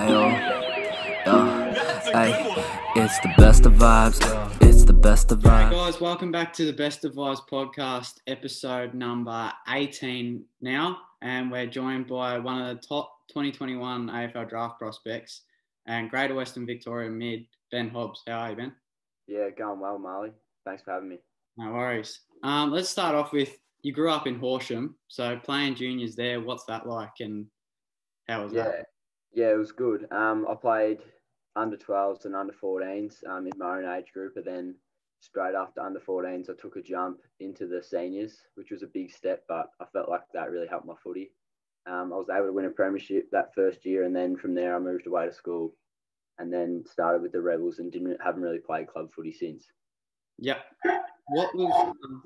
Ayo, yo, hey, it's the best of vibes. It's the best of Right, vibes. guys, welcome back to the Best of Vibes podcast, episode number 18 now. And we're joined by one of the top 2021 AFL draft prospects and Greater Western Victoria mid, Ben Hobbs. How are you, Ben? Yeah, going well, Marley. Thanks for having me. No worries. Um, let's start off with you grew up in Horsham, so playing juniors there, what's that like and how was Yeah, that? Yeah, it was good. Um, I played under 12s and under 14s um, in my own age group, and then straight after under 14s, I took a jump into the seniors, which was a big step, but I felt like that really helped my footy. Um, I was able to win a premiership that first year, and then from there, I moved away to school, and then started with the Rebels, and didn't haven't really played club footy since. Yeah. What was um,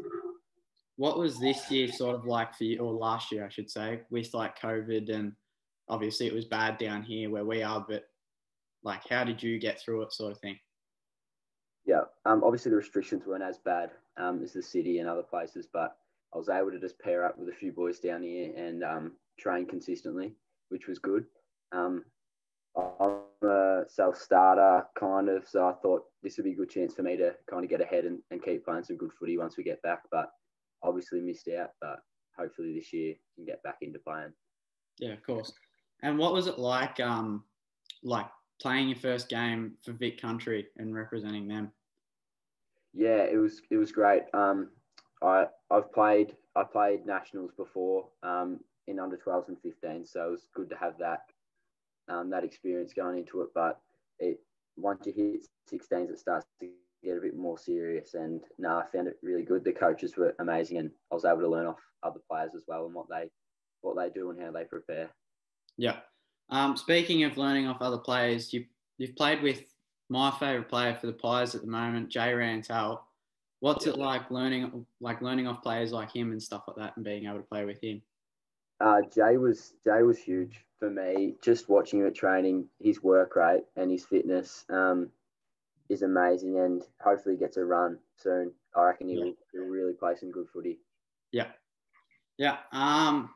what was this year sort of like for you, or last year, I should say, with like COVID and obviously it was bad down here where we are, but like how did you get through it, sort of thing? Yeah, um, obviously the restrictions weren't as bad um, as the city and other places, but I was able to just pair up with a few boys down here and um, train consistently, which was good. Um, I'm a self-starter kind of, so I thought this would be a good chance for me to kind of get ahead and, and keep playing some good footy once we get back. But obviously missed out, but hopefully this year can get back into playing. Yeah, of course. And what was it like, um, like playing your first game for Vic Country and representing them? Yeah, it was it was great. Um, I I've played I played nationals before um, in under 12s and 15s, so it was good to have that um, that experience going into it. But it once you hit 16s, it starts to get a bit more serious. And no, I found it really good. The coaches were amazing, and I was able to learn off other players as well and what they what they do and how they prepare. Yeah. Um, speaking of learning off other players, you you've played with my favourite player for the Pies at the moment, Jay Rantall. What's it like learning like learning off players like him and stuff like that and being able to play with him? Uh, Jay was Jay was huge for me. Just watching him at training, his work rate and his fitness um, is amazing, and hopefully gets a run soon. I reckon he'll, Yeah. he'll really play some good footy. Yeah. Yeah. Um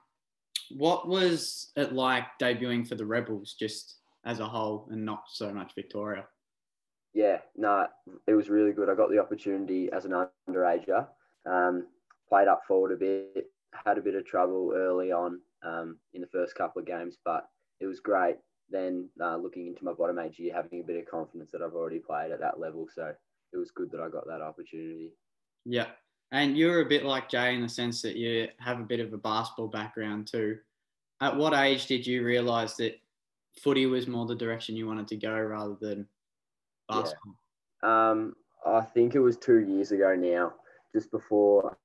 what was it like debuting for the Rebels just as a whole and not so much Victoria? Yeah, no, it was really good. I got the opportunity as an underager. Um, played up forward a bit, had a bit of trouble early on um, in the first couple of games, but it was great. Then uh, looking into my bottom age year, having a bit of confidence that I've already played at that level, so it was good that I got that opportunity. Yeah. And you're a bit like Jay in the sense that you have a bit of a basketball background too. At what age did you realise that footy was more the direction you wanted to go rather than Yeah. basketball? Um, I think it was two years ago now, just before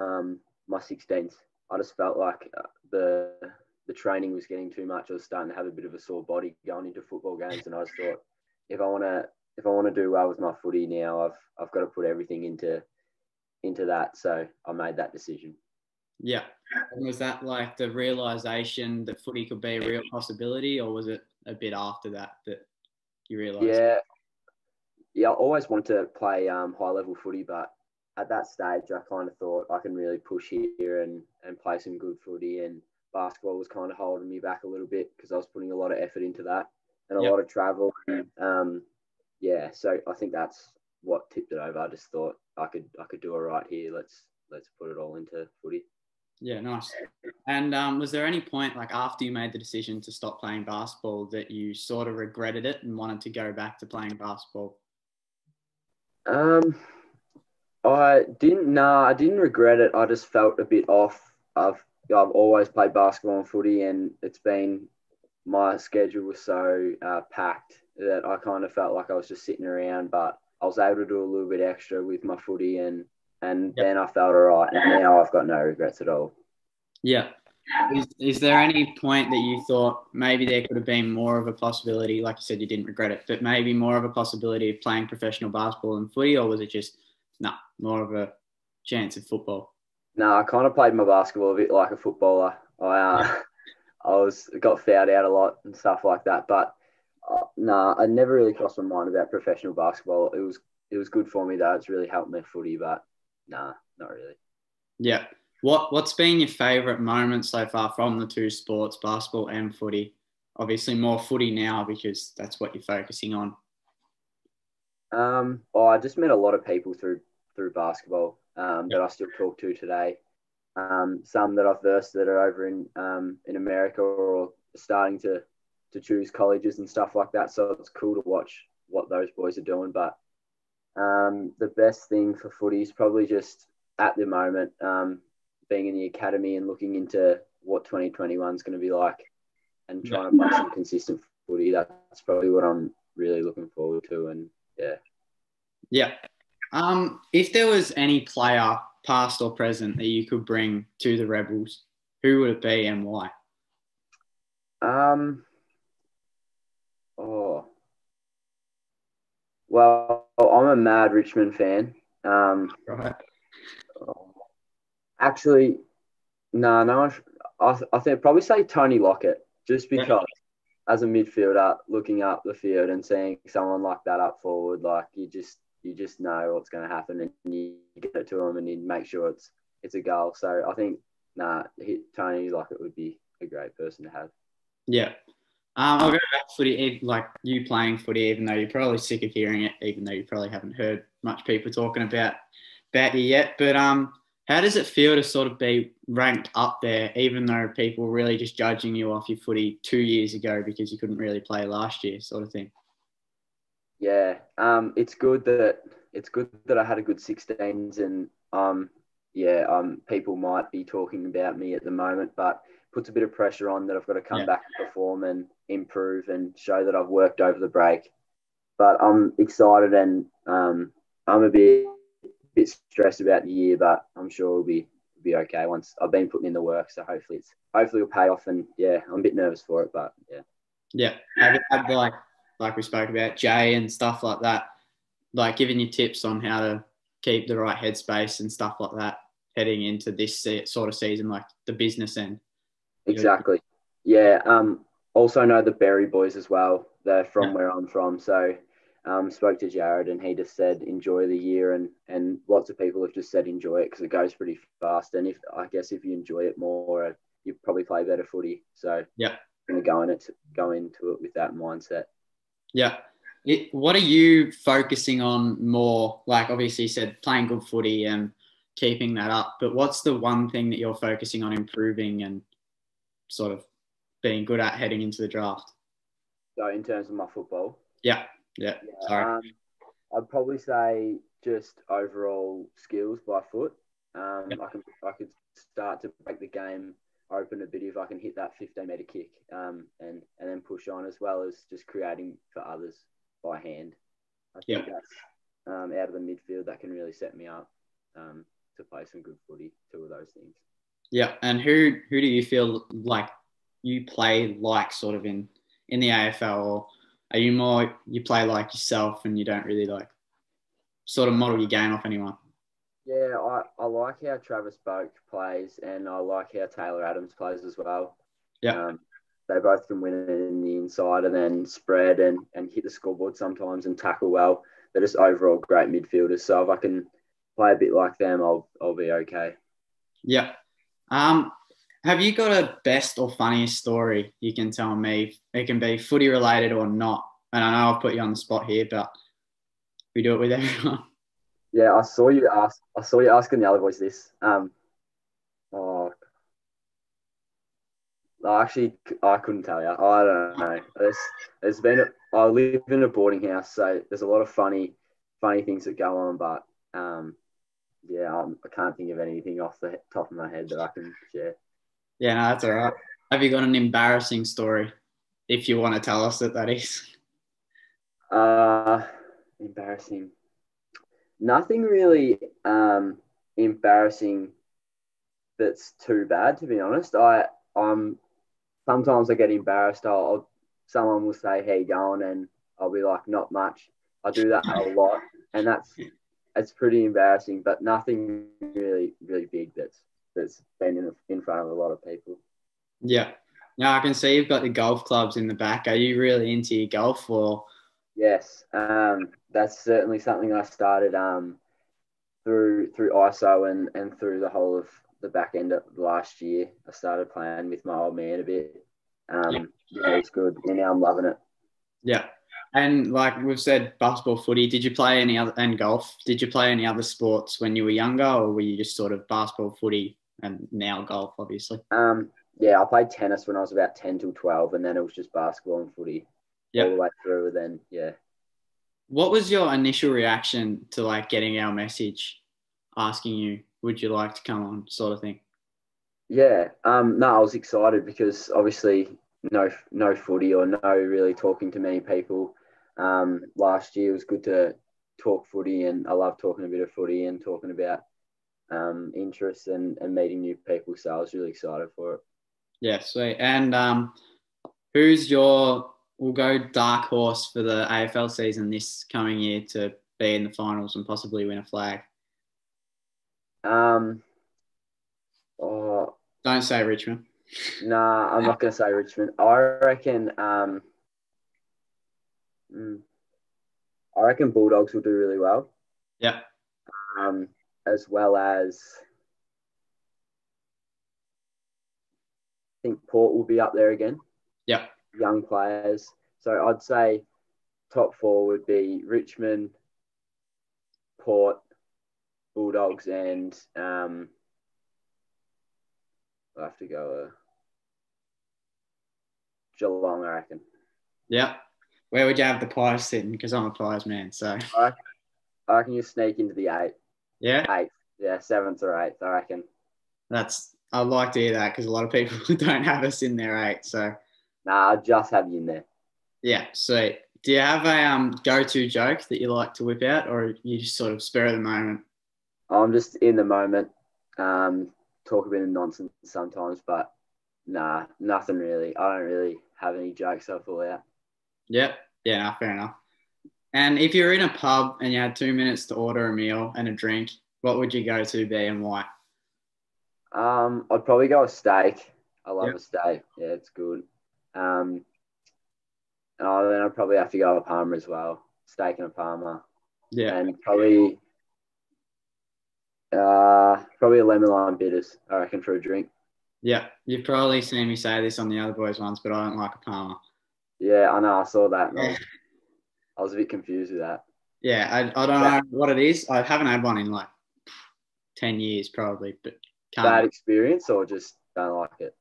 um, my 16th. I just felt like uh, the the training was getting too much. I was starting to have a bit of a sore body going into football games, and I just thought, if I want to if I want to do well with my footy now, I've I've got to put everything into into that. So I made that decision. Yeah. And was that like the realisation that footy could be a real possibility or was it a bit after that that you realised? Yeah, yeah. I always wanted to play um, high level footy, but at that stage, I kind of thought I can really push here and and play some good footy. And basketball was kind of holding me back a little bit because I was putting a lot of effort into that and a Yep. lot of travel. Um, yeah, so I think that's what tipped it over. I just thought I could I could do all right here. Let's let's put it all into footy. Yeah, nice. And um, was there any point, like after you made the decision to stop playing basketball, that you sort of regretted it and wanted to go back to playing basketball? Um, I didn't. Nah, I didn't regret it. I just felt a bit off. I've I've always played basketball and footy, and it's been my schedule was so uh, packed that I kind of felt like I was just sitting around. But I was able to do a little bit extra with my footy, and and Yep. then I felt all right. And now I've got no regrets at all. Yeah. Is, is there any point that you thought maybe there could have been more of a possibility? Like you said, you didn't regret it, but maybe more of a possibility of playing professional basketball and footy, or was it just no, more of a chance of football? No, I kind of played my basketball a bit like a footballer. I uh, I was got fouled out a lot and stuff like that. But uh, no, I never really crossed my mind about professional basketball. It was it was good for me though. It's really helped my footy, but nah, not really. Yeah. What What's been your favourite moment so far from the two sports, basketball and footy? obviously more footy now because that's what you're focusing on? Um, oh, I just met a lot of people through through basketball um, that I still talk to today. Um, some that I've versed that are over in um, in America or starting to to choose colleges and stuff like that. So it's cool to watch what those boys are doing. But um, the best thing for footy is probably just at the moment um, being in the academy and looking into what 2021 is going to be like and trying yeah. to play some consistent footy. That's probably what I'm really looking forward to. And yeah. Yeah. Um, if there was any player, past or present, that you could bring to the Rebels, who would it be and why? Um. Oh. Well, I'm a mad Richmond fan. Um, right. Actually, no, no. I, I think I'd probably say Tony Lockett, just because yeah. as a midfielder, looking up the field and seeing someone like that up forward, like you just you just know what's going to happen, and you get it to him, and you make sure it's it's a goal. So I think, nah, Tony Lockett would be a great person to have. Yeah. Um, I'll go back to footy, like you playing footy, even though you're probably sick of hearing it, even though you probably haven't heard much people talking about about you yet. But um, how does it feel to sort of be ranked up there, even though people were really just judging you off your footy two years ago because you couldn't really play last year, sort of thing? Yeah, um, it's good that it's good that I had a good 16s, and um, yeah, um, people might be talking about me at the moment, but puts a bit of pressure on that I've got to come yeah. back and perform and improve and show that I've worked over the break. But I'm excited and um, I'm a bit bit stressed about the year, but I'm sure it'll be be okay once I've been putting in the work. So hopefully it's hopefully it'll pay off. And yeah, I'm a bit nervous for it, but yeah. Yeah, have had like like we spoke about Jay and stuff like that, like giving you tips on how to keep the right headspace and stuff like that heading into this sort of season, like the business end. Exactly. Yeah. Um. Also know the Berry boys as well. They're from yeah. where I'm from, so um, spoke to Jarrod and he just said enjoy the year and and lots of people have just said enjoy it because it goes pretty fast and if I guess if you enjoy it more you probably play better footy so yeah I'm gonna go in it go into it with that mindset yeah it, what are you focusing on more like obviously you said playing good footy and keeping that up but what's the one thing that you're focusing on improving and sort of being good at heading into the draft so in terms of my football yeah yeah. Sorry. Um, I'd probably say just overall skills by foot. Um. I can I could start to break the game open a bit if I can hit that 15 meter kick um, and and then push on as well as just creating for others by hand. I think yep. that's um, out of the midfield that can really set me up um, to play some good footy. Two of those things. Yeah, and who who do you feel like you play like sort of in in the AFL or are you more you play like yourself and you don't really like sort of model your game off anyone? Yeah, I, I like how Travis Boak plays and I like how Taylor Adams plays as well. Yeah. Um, they both can win it in the inside and then spread and, and hit the scoreboard sometimes and tackle well. They're just overall great midfielders. So if I can play a bit like them, I'll I'll be okay. Yeah. Um, have you got a best or funniest story you can tell me? It can be footy related or not. And I know I've put you on the spot here, but we do it with everyone. Yeah, I saw you ask. I saw you asking the other boys this. Um, oh, actually, I couldn't tell you. I don't know. There's, there's been. I live in a boarding house, so there's a lot of funny, funny things that go on. But um, yeah, I'm, I can not think of anything off the top of my head that I can share. Yeah, no, that's all right. Have you got an embarrassing story? If you want to tell us that, that is. Uh, embarrassing. Nothing really um, embarrassing that's too bad, to be honest. I I'm sometimes I get embarrassed. I'll, I'll someone will say, "How you going?" and I'll be like, "Not much." I do that a lot, and that's it's pretty embarrassing. But nothing really really big that's that's been in, in front of a lot of people. Yeah. Now I can see you've got the golf clubs in the back. Are you really into your golf or? Yes, um, that's certainly something I started um, through through ISO and, and through the whole of the back end of last year. I started playing with my old man a bit, Um, Yeah. yeah. it was good. And now I'm loving it. Yeah. And like we've said, basketball, footy. Did you play any other and golf? Did you play any other sports when you were younger, or were you just sort of basketball, footy, and now golf, obviously? Um, yeah, I played tennis when I was about 10 till 12, and then it was just basketball and footy Yeah. all the way through. And then, yeah. What was your initial reaction to like getting our message, asking you, would you like to come on, sort of thing? Yeah, um, no, I was excited because obviously no no footy or no really talking to many people. Um, last year was good to talk footy, and I love talking a bit of footy and talking about um, interests and, and meeting new people. So I was really excited for it. Yeah, sweet. And um, who's your? We'll go dark horse for the AFL season this coming year to be in the finals and possibly win a flag. Um, oh, Don't say Richmond. nah, I'm not gonna say Richmond. I reckon. Um, mm, I reckon Bulldogs will do really well. Yeah. um, as well as I think Port will be up there again. Yeah. Young players. So I'd say top four would be Richmond, Port, Bulldogs, and um, I'll have to go uh, Geelong, I reckon. Yeah. Where would you have the Pies sitting? Because I'm a Pies man. So I reckon you sneak into the eight, yeah, eighth, yeah, seventh or eighth, I reckon. that's I'd like to hear that because a lot of people don't have us in their eight. So Nah, I'd just have you in there. yeah, sweet. Do you have a um, go-to joke that you like to whip out, or you just sort of spur of the moment? I'm just in the moment. Um, talk a bit of nonsense sometimes, but nah, nothing really. I don't really have any jokes I pull out. Yep. Yeah, fair enough. And if you're in a pub and you had two minutes to order a meal and a drink, what would you go-to be and why? Um, I'd probably go a steak. I love Yep. a steak. Yeah, it's good. Um, oh, then I'd probably have to go a parma as well. Steak and a parma, Yeah. and probably, uh, probably a lemon lime bitters. I reckon for a drink. Yeah. You've probably seen me say this on the other boys once, but I don't like a parma. Yeah, I know. I saw that. Yeah. was, I was a bit confused with that. Yeah, I, I don't know what it is. I haven't had one in like 10 years probably, but Bad can't. experience or just don't like it.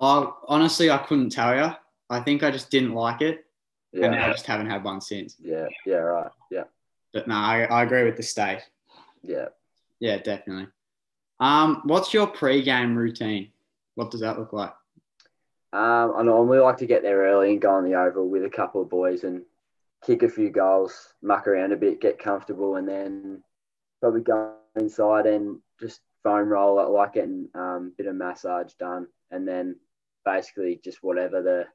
I, honestly, I couldn't tell you. I think I just didn't like it and I just haven't had one since. yeah, yeah. Right. Yeah, But no, I, I agree with the steak. yeah. Yeah, definitely. Um, what's your pre-game routine? What does that look like? Um, I normally like to get there early and go on the oval with a couple of boys and kick a few goals, muck around a bit, get comfortable, and then probably go inside and just foam roll. I like getting um, a bit of massage done, and then basically just whatever the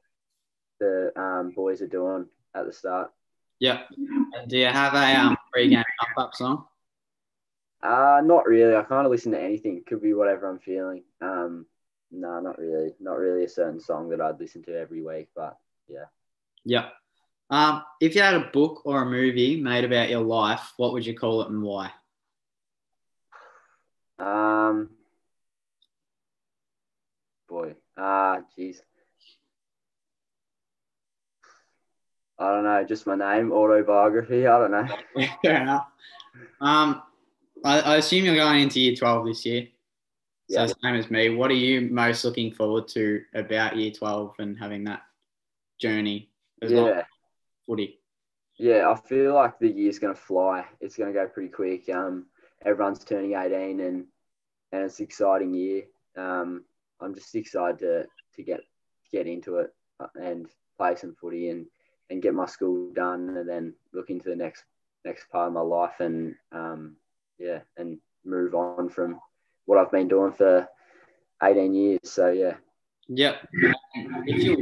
the um, boys are doing at the start. Yeah. Do you have a um, pre-game pump-up song? Uh, not really. I kind of listen to anything. Could be whatever I'm feeling. Um, no, not really. Not really a certain song that I'd listen to every week, but Yeah. Yeah. Um, if you had a book or a movie made about your life, what would you call it and why? Um, boy, ah, jeez. I don't know, just my name, autobiography. I don't know. Fair enough. Um, I, I assume you're going into year 12 this year. So Yeah. same as me. What are you most looking forward to about year 12 and having that journey as Yeah, as footy? yeah. I feel like the year's gonna fly. It's gonna go pretty quick. Um, everyone's turning 18, and and it's an exciting year. Um, I'm just excited to to get get into it uh, and play some footy and and get my school done, and then look into the next next part of my life and um, yeah, and move on from what I've been doing for 18 years. So yeah, Yep. If you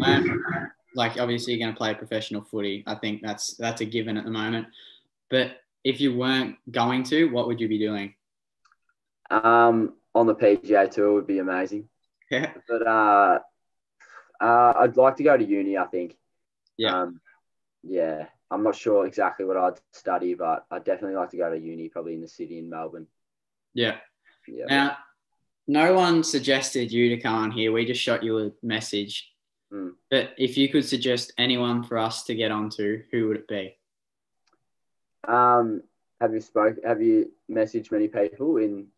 like, obviously you're going to play professional footy. I think that's that's a given at the moment. But if you weren't going to, what would you be doing? um, on the PGA tour would be amazing. Yeah. But uh, uh, I'd like to go to uni. I think. Yeah. Um, yeah. I'm not sure exactly what I'd study, but I'd definitely like to go to uni, probably in the city in Melbourne. Yeah. Yeah. Now, no one suggested you to come on here. We just shot you a message Mm. But if you could suggest anyone for us to get onto, who would it be? Um, have you spoke? Have you messaged many people in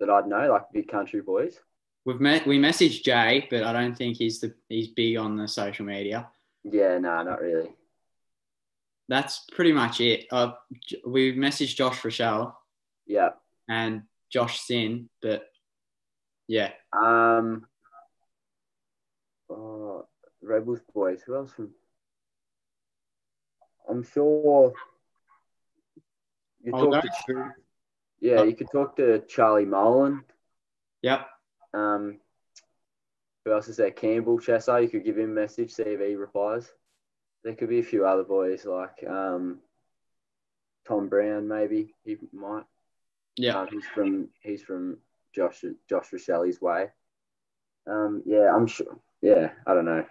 that I'd know, like big country boys? We've met. We messaged Jay, but I don't think he's the he's big on the social media. Yeah, no, not really. That's pretty much it. Uh, we messaged Josh Rachele Yeah. and Josh Sinn, but yeah, Um. Oh, Rebels boys. Who else from? I'm sure. You talk to, yeah, you could talk to Charlie Molan. Yep. Um, who else is there? Campbell Chesser. You could give him a message, see if he replies. There could be a few other boys like um, Tom Brown, maybe he might. Yeah. Um, he's from he's from Josh Josh Rachele's way. Um, yeah, I'm sure. Yeah, I don't know.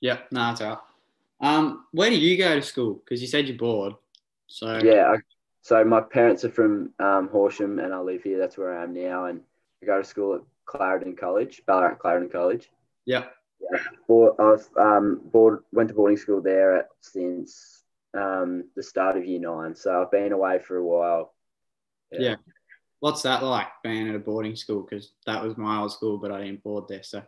Yeah, No, it's all right. Um, where do you go to school? Because you said you're bored. So Yeah, I, so my parents are from um, Horsham, and I live here. That's where I am now, and I go to school at Clarendon College, Ballarat Clarendon College. Yeah, Board, I've um, board, went to boarding school there at, since um, the start of year nine. So I've been away for a while. Yeah. What's that like being at a boarding school? Because that was my old school, but I didn't board there. So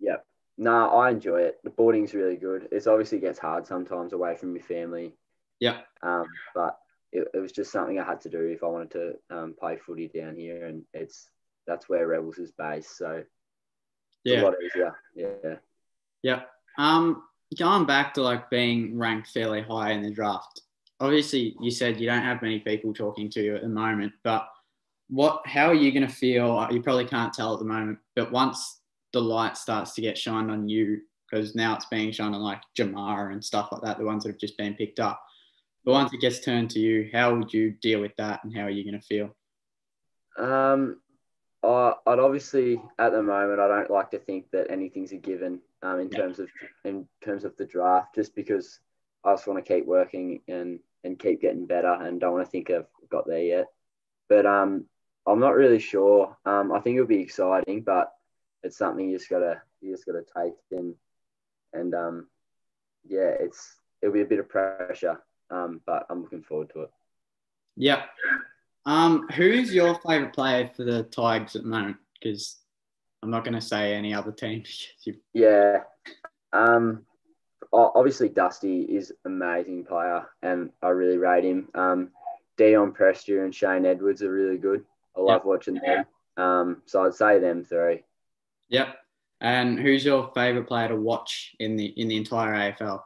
Yeah. No, I enjoy it. The boarding's really good. It's obviously gets hard sometimes away from your family. yeah, Um, but it, it was just something I had to do if I wanted to um, play footy down here, and it's that's where Rebels is based. So it's a yeah, lot easier. Yeah. yeah. Um, going back to like being ranked fairly high in the draft. Obviously, you said you don't have many people talking to you at the moment, but what? How are you going to feel? You probably can't tell at the moment, but once the light starts to get shined on you, because now it's being shown on like Jamarra and stuff like that, the ones that have just been picked up. But once it gets turned to you, how would you deal with that, and how are you going to feel? Um, I, I'd obviously at the moment I don't like to think that anything's a given um, in Yeah. terms of in terms of the draft, just because I just want to keep working and and keep getting better, and don't want to think I've got there yet. But um, I'm not really sure. Um, I think it'll be exciting, but it's something you just gotta you just gotta take in, and um, yeah, it's it'll be a bit of pressure. Um, but I'm looking forward to it. Yeah. Um, who's your favourite player for the Tigers at the moment? Because I'm not going to say any other team. because you- Yeah. Um, obviously, Dusty is amazing player, and I really rate him. Um, Dion Prestia and Shane Edwards are really good. I love watching them. Um, so I'd say them three. Yep. And who's your favourite player to watch in the in the entire AFL?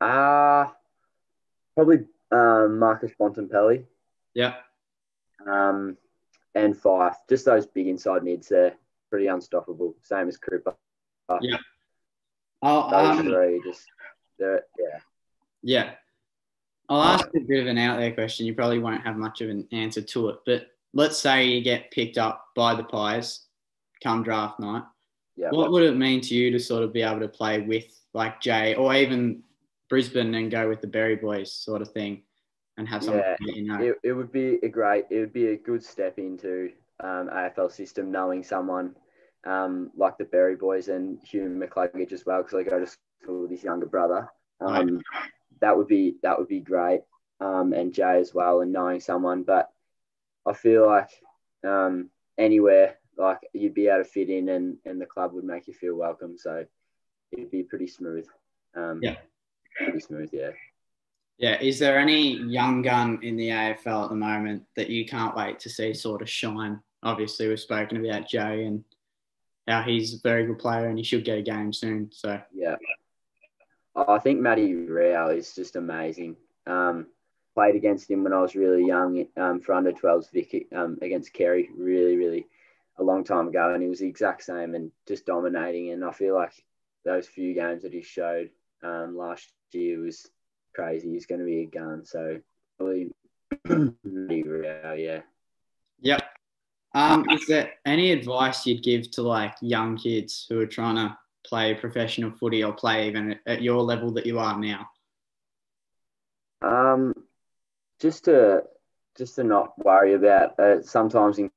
Uh, probably um, Marcus Bontempelli Yep. um, and Fyfe. Just those big inside mids there. Pretty unstoppable. Same as Cooper. Yeah. I'll, Those um, three just, yeah. yeah. I'll ask a bit of an out there question. You probably won't have much of an answer to it, but let's say you get picked up by the Pies come draft night. Yeah. What would it mean to you to sort of be able to play with like Jay or even Brisbane and go with the Berry Boys sort of thing and have someone Yeah, you know? it, it would be a great it would be a good step into um, AFL system knowing someone um, like the Berry boys and Hugh McCluggage as well because I go to school with his younger brother um, that would be that would be great um, and Jay as well and knowing someone but I feel like um, anywhere like you'd be able to fit in and, and the club would make you feel welcome so it'd be pretty smooth um, Yeah. pretty smooth yeah Yeah. Is there any young gun in the AFL at the moment that you can't wait to see sort of shine? Obviously, we've spoken about Jay and how he's a very good player and he should get a game soon. So, Yeah. I think Matty Rowell is just amazing. Um, played against him when I was really young um, for under 12s Vic um, against Kerry, really, really a long time ago. And he was the exact same and just dominating. And I feel like those few games that he showed um, last year was crazy. He's going to be a gun. So probably Matty Rowell, yeah. Um, is there any advice you'd give to like young kids who are trying to play professional footy or play even at- at your level that you are now? Um, just to just to not worry about uh, sometimes in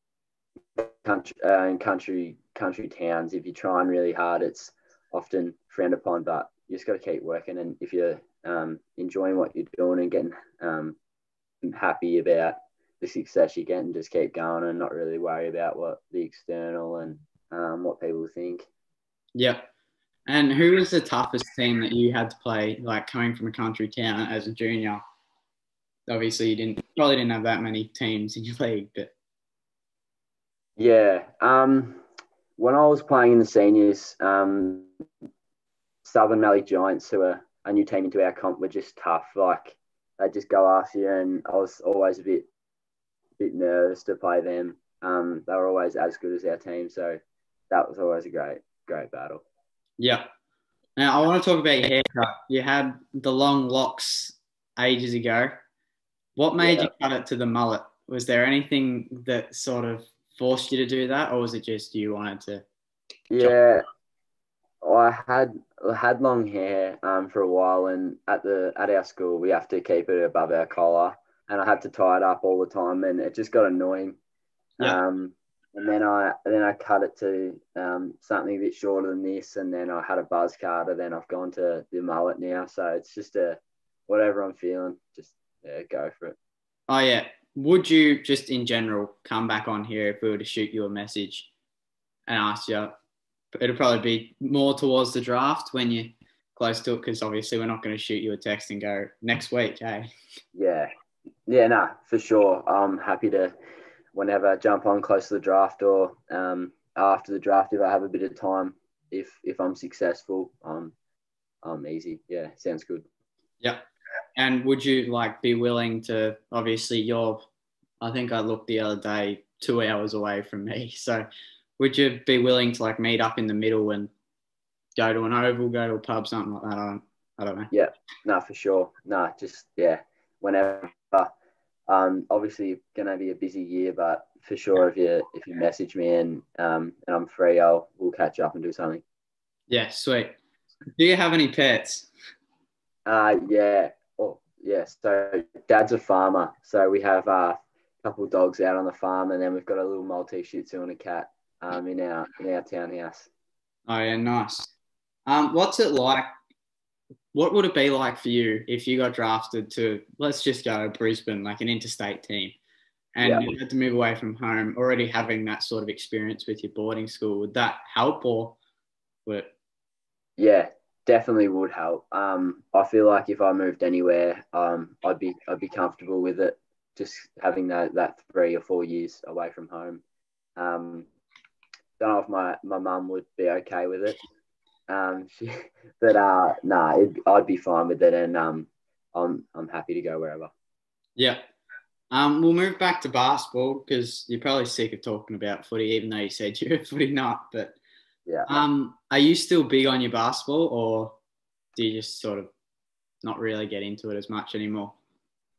country uh, in country country towns, if you're trying really hard, it's often frowned upon. But you just got to keep working, and if you're um, enjoying what you're doing and getting um, happy about the success you get, and just keep going and not really worry about what the external and um, what people think. Yeah. And who was the toughest team that you had to play, like coming from a country town as a junior? Obviously, you didn't probably didn't have that many teams in your league, but yeah. Um, when I was playing in the seniors, um, Southern Mallee Giants, who are a new team into our comp, were just tough. Like they just go after you, and I was always a bit, bit nervous to play them. Um, they were always as good as our team, so that was always a great, great battle. Yeah. Now I want to talk about your haircut. You had the long locks ages ago. What made yeah. you cut it to the mullet? Was there anything that sort of forced you to do that, or was it just you wanted to? Yeah, I had I had long hair um, for a while, and at the at our school we have to keep it above our collar, and I had to tie it up all the time, and it just got annoying. Yeah. Um, and then I then I cut it to um, something a bit shorter than this, and then I had a buzz cutter. And then I've gone to the mullet now, so it's just a whatever I'm feeling, just yeah, go for it. Oh yeah, would you just in general come back on here if we were to shoot you a message and ask you? It'll probably be more towards the draft when you're close to it, because obviously we're not going to shoot you a text and go next week, hey? Yeah, yeah, no, for sure. I'm happy to whenever I jump on close to the draft or um, after the draft if I have a bit of time. If if I'm successful, um, I'm easy. Yeah, sounds good. Yeah. And would you like be willing to? Obviously, you're. I think I looked the other day, two hours away from me. So, would you be willing to like meet up in the middle and go to an oval, go to a pub, something like that? I don't. I don't know. Yeah. No, for sure. No, just yeah. Whenever. Um, obviously, gonna be a busy year, but for sure, if you if you message me and um, and I'm free, I'll we'll catch up and do something. Yeah, sweet. Do you have any pets? Uh, yeah. Oh, yeah. So dad's a farmer, so we have uh, a couple of dogs out on the farm, and then we've got a little Maltese Shih Tzu and a cat um, in our in our townhouse. Oh yeah, nice. Um, what's it like? What would it be like for you if you got drafted to let's just go Brisbane, like an interstate team, and yeah. you had to move away from home, already having that sort of experience with your boarding school? Would that help, or would it? Yeah, definitely would help. Um, I feel like if I moved anywhere, um, I'd be I'd be comfortable with it. Just having that that three or four years away from home. Um, don't know if my my mum would be okay with it. Um, she, but uh, nah, it, I'd be fine with it, and um, I'm I'm happy to go wherever. Yeah. Um, we'll move back to basketball because you're probably sick of talking about footy, even though you said you're a footy nut. But yeah. Um, are you still big on your basketball, or do you just sort of not really get into it as much anymore?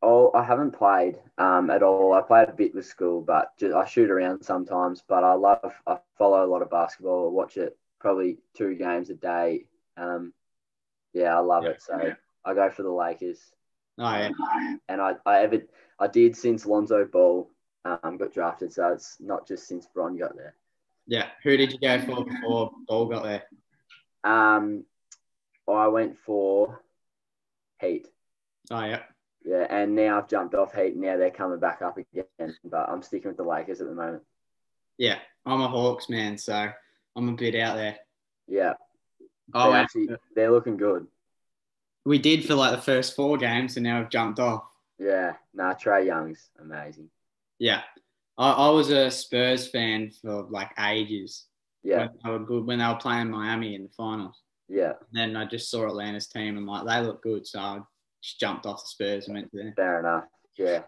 Oh, I haven't played um, at all. I played a bit with school, but just, I shoot around sometimes. But I love, I follow a lot of basketball. I watch it probably two games a day. Um, yeah, I love it. So I go for the Lakers. Oh yeah. Um, and I, I ever, I did since Lonzo Ball um, got drafted. So it's not just since Bron got there. Yeah. Who did you go for before Ball got there? Um, I went for Heat. Oh yeah. Yeah, and now I've jumped off Heat. Now they're coming back up again, but I'm sticking with the Lakers at the moment. Yeah, I'm a Hawks man, so I'm a bit out there. Yeah. Oh, they're, actually, they're looking good. We did for like the first four games, and now we've jumped off. Yeah, nah, Trae Young's amazing. Yeah, I, I was a Spurs fan for like ages. Yeah, when they were good when they were playing Miami in the finals. Yeah. And then I just saw Atlanta's team and like they look good, so I just jumped off the Spurs and went there. Fair enough. Yeah.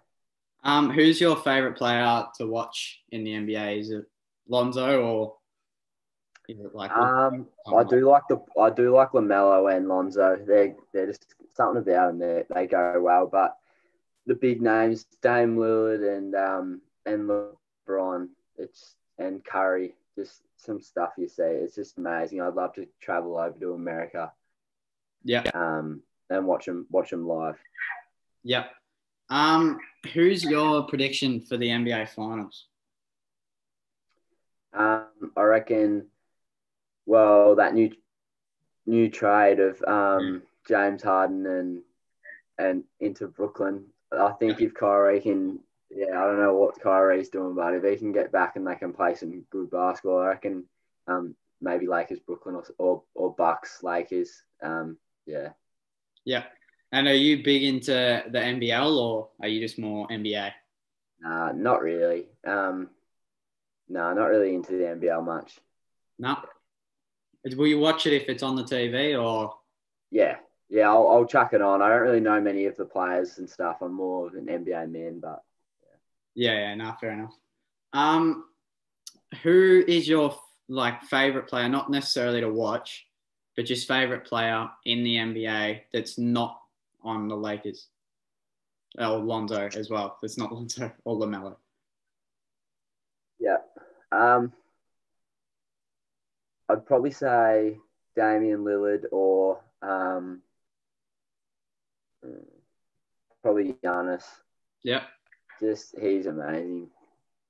Um, who's your favorite player to watch in the NBA? Is it Lonzo or like? Um, I do like the I do like LaMelo and Lonzo. They're they're just something about them. They they go well, but the big names, Dame Lillard and um and LeBron, it's and Curry, just some stuff you see. It's just amazing. I'd love to travel over to America. Yeah. Um, and watch them watch them live. Yep. Um, who's your prediction for the NBA Finals? Um, I reckon. Well, that new new trade of um, James Harden and and into Brooklyn. I think if Kyrie can, yeah, I don't know what Kyrie's doing, but if he can get back and they can play some good basketball, I reckon um, maybe Lakers, Brooklyn, or or, or Bucks, Lakers. Um, yeah. Yeah. And are you big into the NBL or are you just more NBA? Nah, not really. Um, no, nah, not really into the NBL much. No. Will you watch it if it's on the TV or? Yeah, yeah, I'll, I'll chuck it on. I don't really know many of the players and stuff. I'm more of an NBA man, but yeah, yeah, yeah no, fair enough. Um, who is your like favorite player? Not necessarily to watch, but just favorite player in the NBA that's not on the Lakers. Oh, Lonzo as well. It's not Lonzo or LaMelo. Yeah. Um, I'd probably say Damian Lillard or um, probably Giannis. Yeah. Just he's amazing.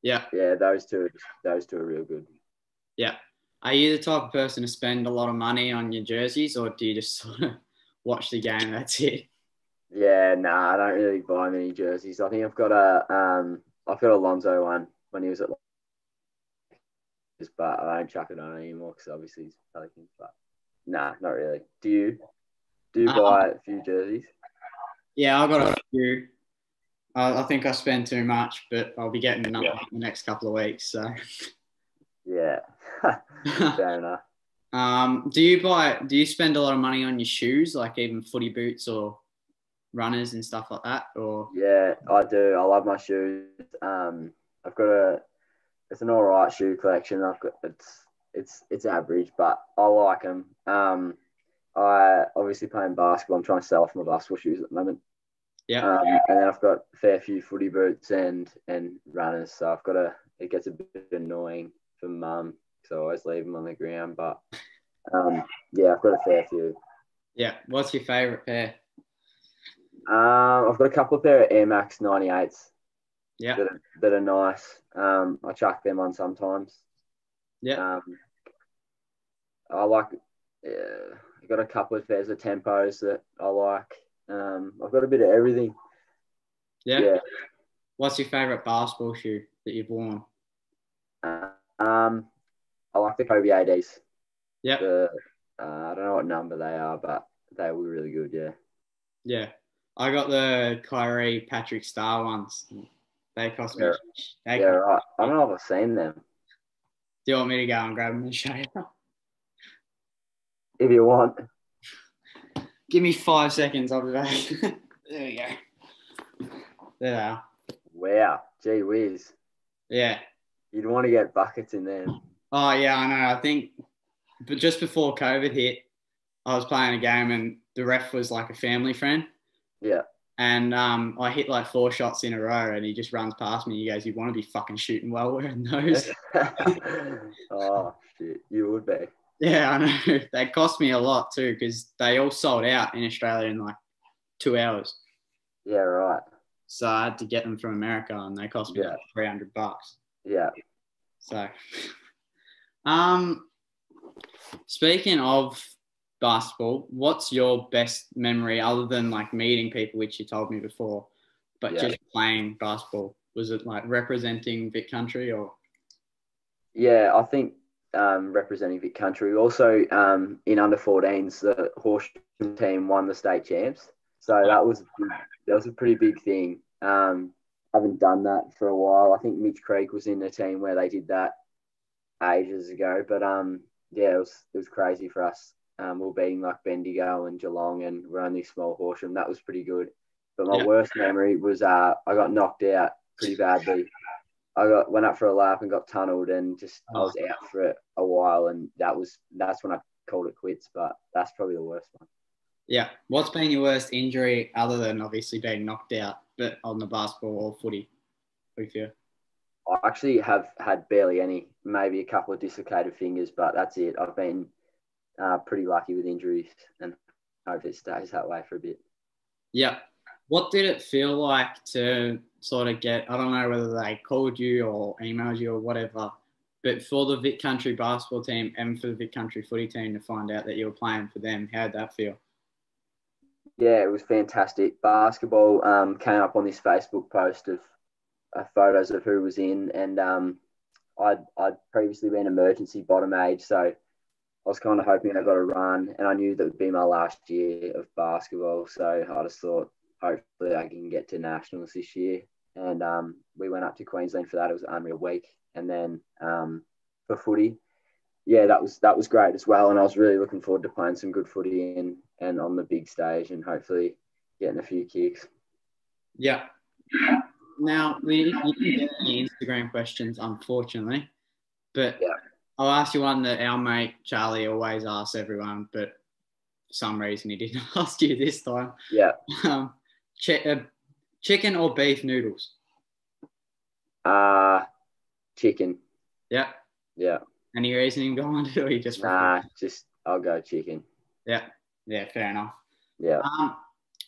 Yeah. Yeah, those two those two are real good. Yeah. Are you the type of person to spend a lot of money on your jerseys or do you just sort of watch the game? That's it. Yeah, nah, I don't really buy many jerseys. I think I've got a um I've got a Lonzo one when he was at but I don't chuck it on anymore because obviously he's Pelicans. But nah, not really. Do you? Do you buy um, a few jerseys? Yeah, I got a few. I, I think I spend too much, but I'll be getting another yeah. in the next couple of weeks. So. Yeah, fair enough. Um, do you buy? Do you spend a lot of money on your shoes, like even footy boots or runners and stuff like that? Or yeah, I do. I love my shoes. Um, I've got a. It's an all right shoe collection. I've got it's it's it's average, but I like them. Um, I obviously playing basketball. I'm trying to sell off my basketball shoes at the moment. Yeah. Um, and then I've got a fair few footy boots and and runners. So I've got a. It gets a bit annoying for mum, so I always leave them on the ground. But um, yeah, I've got a fair few. Yeah. What's your favourite pair? Um, I've got a couple of pair of Air Max 98s. Yeah. That are, that are nice. Um, I chuck them on sometimes. Yeah. Um, I like. Yeah, I've got a couple of pairs of tempos that I like. Um, I've got a bit of everything. Yeah. yeah. What's your favorite basketball shoe that you've worn? Uh, um, I like the Kobe ADs. Yeah. The, uh, I don't know what number they are, but they were really good. Yeah. Yeah. I got the Kyrie Patrick Star ones. They cost me. Yeah, they yeah right. I don't know if I've seen them. Do you want me to go and grab them and show you? If you want. Give me five seconds. I'll be back. there we go. There they are. Wow. Gee whiz. Yeah. You'd want to get buckets in there. Oh, yeah, I know. I think, but just before COVID hit, I was playing a game and the ref was like a family friend. Yeah. And um, I hit like four shots in a row, and he just runs past me. He goes, "You want to be fucking shooting well wearing those?" oh shit, you would be. Yeah, I know. They cost me a lot too because they all sold out in Australia in like two hours. Yeah, right. So I had to get them from America, and they cost me yeah. like three hundred bucks. Yeah. So, um, speaking of basketball, what's your best memory other than like meeting people, which you told me before, but yeah. just playing basketball? Was it like representing Vic Country or? Yeah, I think um, representing Vic Country. Also, um, in under 14s, the horse team won the state champs. So that was that was a pretty big thing. Um, I haven't done that for a while. I think Mitch Creek was in the team where they did that ages ago. But um, yeah, it was it was crazy for us. Um, we are beating like Bendigo and Geelong, and we're only small Horsham. That was pretty good. But my yeah. worst memory was uh, I got knocked out pretty badly I got went up for a lap and got tunneled and just oh. I was out for a while and that was that's when I called it quits. But that's probably the worst one. Yeah. What's been your worst injury other than obviously being knocked out, but on the basketball or footy with you? I actually have had barely any, maybe a couple of dislocated fingers, but that's it. I've been uh, pretty lucky with injuries and hope it stays that way for a bit. Yeah. What did it feel like to sort of get, I don't know whether they called you or emailed you or whatever, but for the Vic Country basketball team and for the Vic Country footy team to find out that you were playing for them, how'd that feel? Yeah, it was fantastic. Basketball um, came up on this Facebook post of uh, photos of who was in, and um, I'd, I'd previously been emergency bottom age, so I was kind of hoping I got a run, and I knew that would be my last year of basketball. So I just thought, hopefully, I can get to nationals this year. And um, we went up to Queensland for that. It was unreal week, and then um, for footy, yeah, that was that was great as well. And I was really looking forward to playing some good footy and and on the big stage, and hopefully getting a few kicks. Yeah. Now we you can get any Instagram questions, unfortunately, but Yeah. I'll ask you one that our mate Charlie always asks everyone, but for some reason he didn't ask you this time. Yeah. Um, chi- uh, chicken or beef noodles? Uh chicken. Yeah. Yeah. Any reasoning behind it, or you just Nah, just I'll go chicken. Yeah. Yeah. Fair enough. Yeah. Um,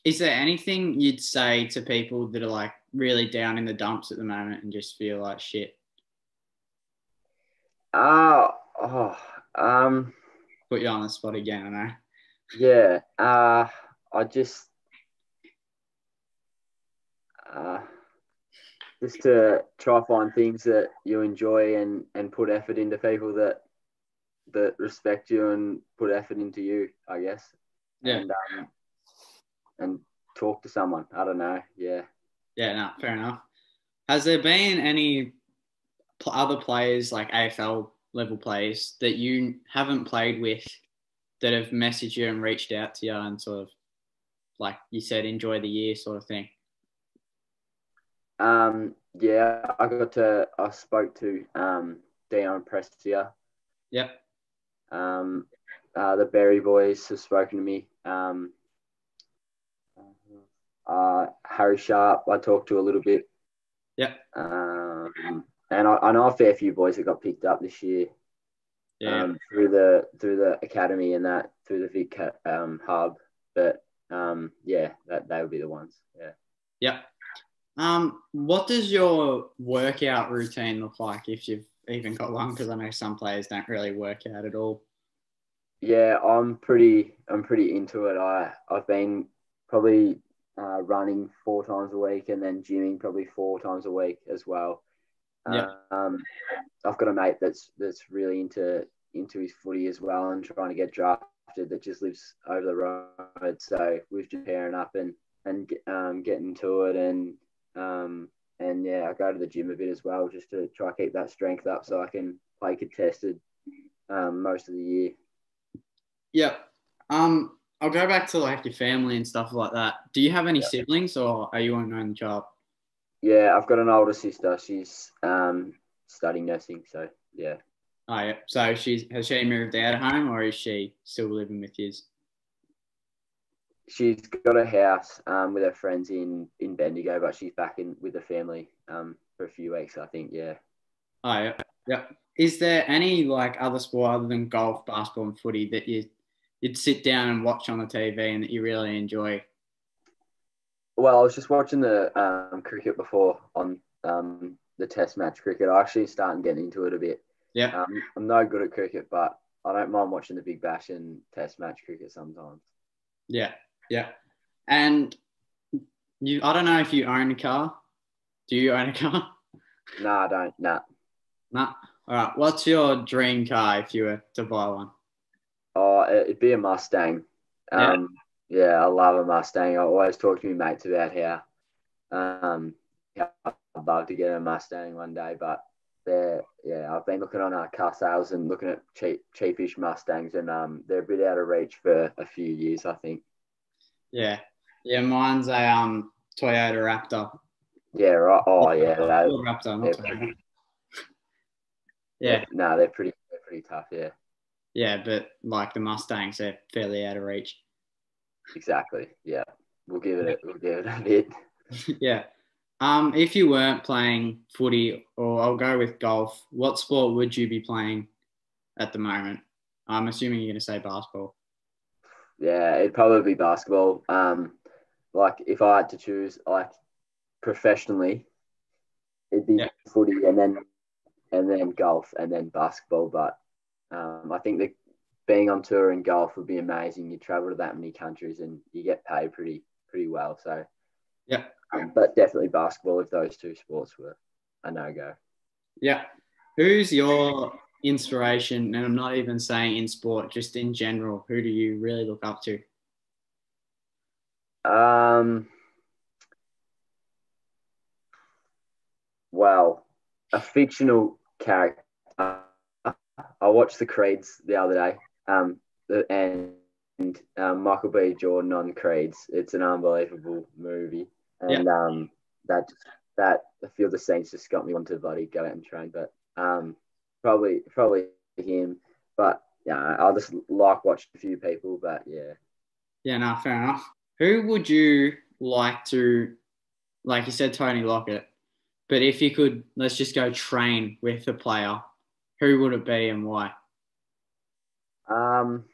is there anything you'd say to people that are like really down in the dumps at the moment and just feel like shit? Uh, oh, um, Put you on the spot again, I know. yeah. Uh, I just, uh, just to try find things that you enjoy and and put effort into people that that respect you and put effort into you. I guess. Yeah. And um, and talk to someone. I don't know. Yeah. Yeah, no, fair enough. Has there been any other players like AFL level players that you haven't played with that have messaged you and reached out to you and sort of like you said, enjoy the year sort of thing? Um, yeah, I got to. I spoke to um, Dion Prestia. Yep. Um, uh, the Berry boys have spoken to me. Um, uh, Harry Sharp, I talked to a little bit. Yep. Um, and I, I know a fair few boys that got picked up this year Yeah. um, through the through the academy and that through the Vic um, hub. But um, yeah, that they would be the ones. Yeah. Yep. Um, what does your workout routine look like if you've even got one? Because I know some players don't really work out at all. Yeah, I'm pretty. I'm pretty into it. I I've been probably uh, running four times a week and then gymming probably four times a week as well. Yeah. Um, I've got a mate that's that's really into into his footy as well and trying to get drafted that just lives over the road. So we've just pairing up and and um, getting to it and um, and yeah, I go to the gym a bit as well just to try to keep that strength up so I can play contested um, most of the year. Yeah. Um, I'll go back to like your family and stuff like that. Do you have any siblings or are you an only child? Yeah, I've got an older sister. She's um, studying nursing. So yeah, Oh, yeah. So she's has she moved out of home or is she still living with you? she's got a house um, with her friends in in Bendigo, but she's back in with the family um, for a few weeks. I think. Yeah. Oh, yeah. Yep. Is there any like other sport other than golf, basketball, and footy that you you'd sit down and watch on the TV and that you really enjoy? Well, I was just watching the um, cricket before on um, the Test match cricket. I actually starting getting into it a bit. Yeah. Um, I'm no good at cricket, but I don't mind watching the Big Bash and Test match cricket sometimes. Yeah. Yeah. And you, I don't know if you own a car. Do you own a car? No, I don't. Nah. Nah. All right. What's your dream car if you were to buy one? Oh, it- it'd be a Mustang. Um, yeah. I love a Mustang. I always talk to my mates about how, um, how I'd love to get a Mustang one day, but they're yeah. I've been looking on our car sales and looking at cheap, cheapish Mustangs, and um, they're a bit out of reach for a few years, I think. Yeah. Yeah. Mine's a um Toyota Raptor. Yeah. Right. Oh, yeah. They, Raptor, not yeah. Toyota. Yeah. No, they're pretty. They're pretty tough. Yeah. Yeah. But like the Mustangs, they're fairly out of reach. Exactly. Yeah. We'll give it. A, we'll give it a bit. yeah. Um, if you weren't playing footy, or I'll go with golf, what sport would you be playing at the moment? I'm assuming you're going to say basketball. Yeah, it'd probably be basketball. Um, like if I had to choose, like professionally, it'd be Yeah. footy, and then and then golf, and then basketball. But um, I think that being on tour in golf would be amazing. You travel to that many countries and you get paid pretty pretty well. So yeah, um, but definitely basketball if those two sports were a no go. Yeah, who's your inspiration? And I'm not even saying in sport, just in general. Who do you really look up to? Um. Well, a fictional character. I watched the Creeds the other day, um, and, and um, Michael B. Jordan on Creeds. It's an unbelievable movie, and yeah. um, that that the Field of Saints just got me wanting to bloody go out and train. But um, probably probably him. But yeah, I'll just like watch a few people. But yeah, yeah, no, fair enough. Who would you like to, like you said, Tony Lockett? But if you could, let's just go train with a player. Who would it be and why? Um,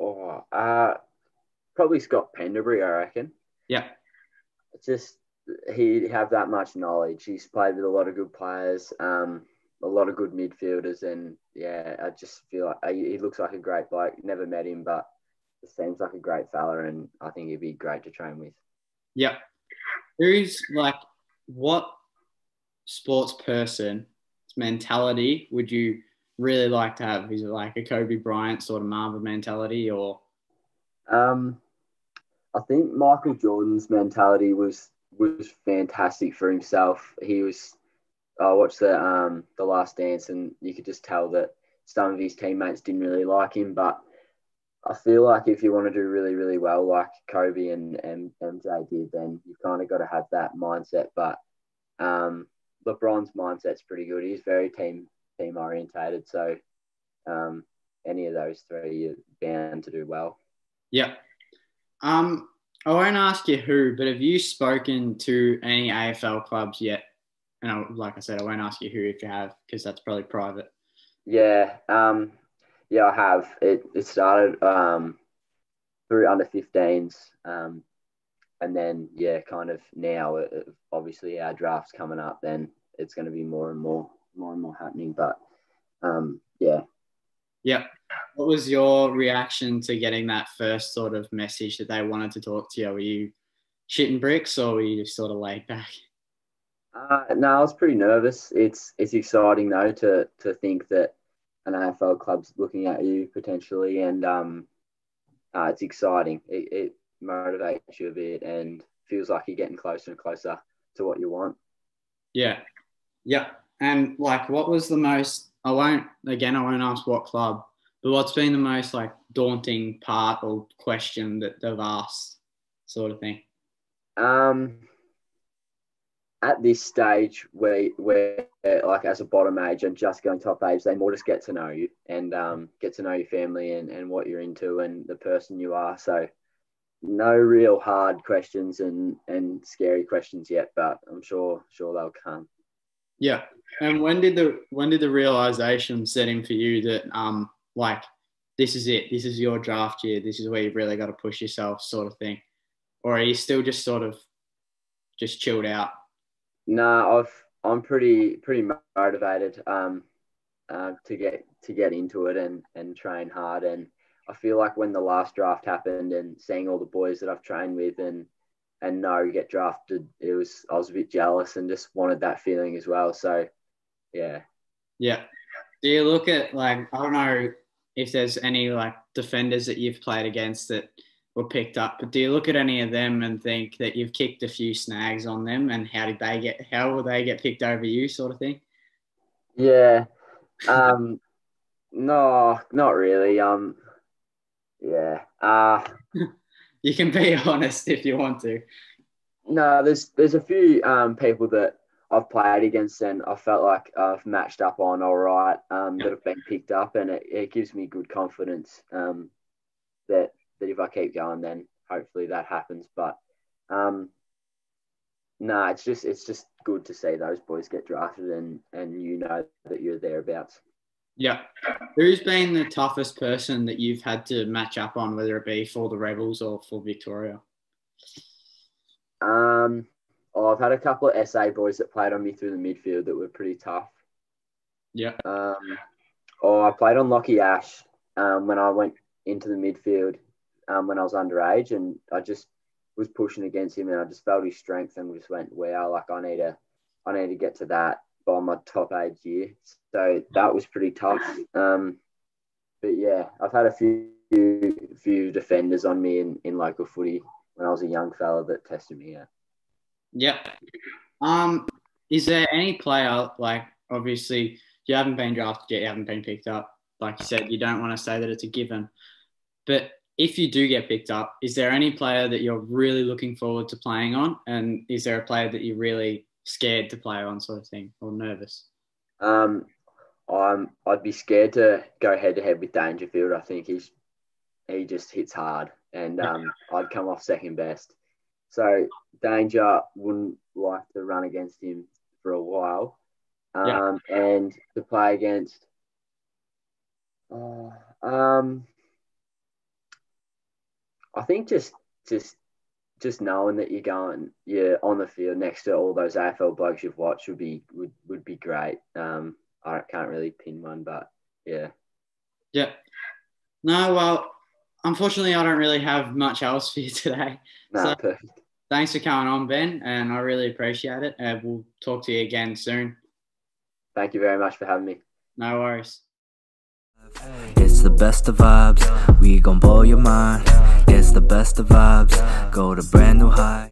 oh, uh, probably Scott Pendlebury, I reckon. Yeah. Just he have that much knowledge. He's played with a lot of good players, um, a lot of good midfielders, and yeah, I just feel like he looks like a great bloke. Never met him, but seems like a great fella, and I think he'd be great to train with. Yeah. Who's like what sports person mentality would you really like to have? Is it like a Kobe Bryant sort of Mamba mentality or? Um, I think Michael Jordan's mentality was was fantastic for himself. He was. I watched the um the Last Dance, and you could just tell that some of his teammates didn't really like him. But I feel like if you want to do really really well, like Kobe and and MJ did, then you've kind of got to have that mindset. But um, LeBron's mindset's pretty good. He's very team team orientated. So um, any of those three, you're bound to do well. Yeah. Um, I won't ask you who, but have you spoken to any AFL clubs yet? And I, like I said, I won't ask you who if you have, because that's probably private. Yeah, um, yeah, I have. It it started um, through under 15s, um, and then yeah, kind of now, uh, obviously our draft's coming up. Then it's going to be more and more, more and more happening. But um, yeah. Yeah. What was your reaction to getting that first sort of message that they wanted to talk to you? Were you shitting bricks or were you just sort of laid back? Uh, no, I was pretty nervous. It's it's exciting though to to think that an AFL club's looking at you potentially, and um, uh, it's exciting. It, it motivates you a bit and feels like you're getting closer and closer to what you want. Yeah, yeah. And like, what was the most, I won't, again, I won't ask what club, but what's been the most like daunting part or question that they've asked, sort of thing? Um, at this stage where where like as a bottom age and just going top age, they more just get to know you and um, get to know your family and, and what you're into and the person you are. So no real hard questions and and scary questions yet, but I'm sure sure they'll come. Yeah. And when did the when did the realization set in for you that um like this is it, this is your draft year, this is where you've really got to push yourself, sort of thing, or are you still just sort of just chilled out? No, I've I'm pretty pretty motivated um uh, to get to get into it and and train hard and I feel like when the last draft happened and seeing all the boys that I've trained with and and no get drafted, it was I was a bit jealous and just wanted that feeling as well. So yeah. Yeah. Do you look at like I don't know if there's any like defenders that you've played against that were picked up, but do you look at any of them and think that you've kicked a few snags on them and how did they get how will they get picked over you sort of thing? Yeah. Um no, not really. Um yeah. Uh you can be honest if you want to. No, there's there's a few um, people that I've played against and I felt like I've matched up on all right um, that have been picked up, and it, it gives me good confidence um, that that if I keep going, then hopefully that happens. But um, no, nah, it's just it's just good to see those boys get drafted and and you know that you're thereabouts. Yeah. Who's been the toughest person that you've had to match up on, whether it be for the Rebels or for Victoria? Um, oh, I've had a couple of SA boys that played on me through the midfield that were pretty tough. Yeah. Um, oh, I played on Lachie Ash um, when I went into the midfield um, when I was underage, and I just was pushing against him, and I just felt his strength, and just went, "Wow, like I need to, I need to get to that by my top age year." So that was pretty tough. Um, but yeah, I've had a few few defenders on me in, in local footy when I was a young fella that tested me out. Yep. Um, is there any player like obviously you haven't been drafted yet, you haven't been picked up. Like you said, you don't want to say that it's a given. But if you do get picked up, is there any player that you're really looking forward to playing on? And is there a player that you're really scared to play on, sort of thing, or nervous? Um, I'm I'd be scared to go head to head with Dangerfield. I think he's he just hits hard, and um, I'd come off second best. So Danger wouldn't like to run against him for a while, um, yeah. and to play against. Uh, um, I think just just just knowing that you're going, you're on the field next to all those AFL blokes you've watched would be would, would be great. Um, I can't really pin one, but yeah. Yeah. No, well, unfortunately, I don't really have much else for you today. No, so perfect. Thanks for coming on, Ben, and I really appreciate it. And we'll talk to you again soon. Thank you very much for having me. No worries. It's the best of vibes, we gon' blow your mind. It's the best of vibes, go to brand new high.